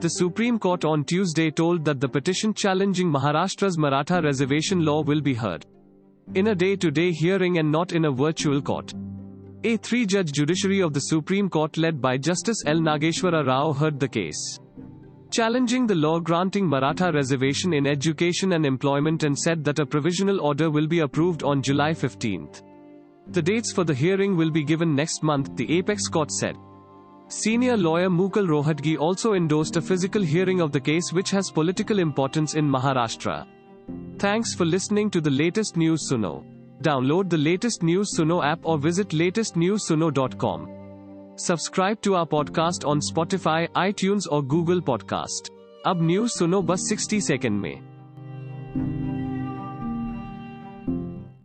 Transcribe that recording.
The Supreme Court on Tuesday told that the petition challenging Maharashtra's Maratha reservation law will be heard in a day to day hearing and not in a virtual court. A three judge judiciary of the Supreme Court led by Justice L. Nageswara Rao heard the case. Challenging the law granting Maratha reservation in education and employment and said that a provisional order will be approved on July 15. The dates for the hearing will be given next month, the apex court said. Senior lawyer Mukul Rohatgi also endorsed a physical hearing of the case which has political importance in Maharashtra. Thanks for listening to the latest news Suno. Download the latest news Suno app or visit latestnewsuno.com. Subscribe to our podcast on Spotify I और Google podcast अब news सुनो बस 60 second में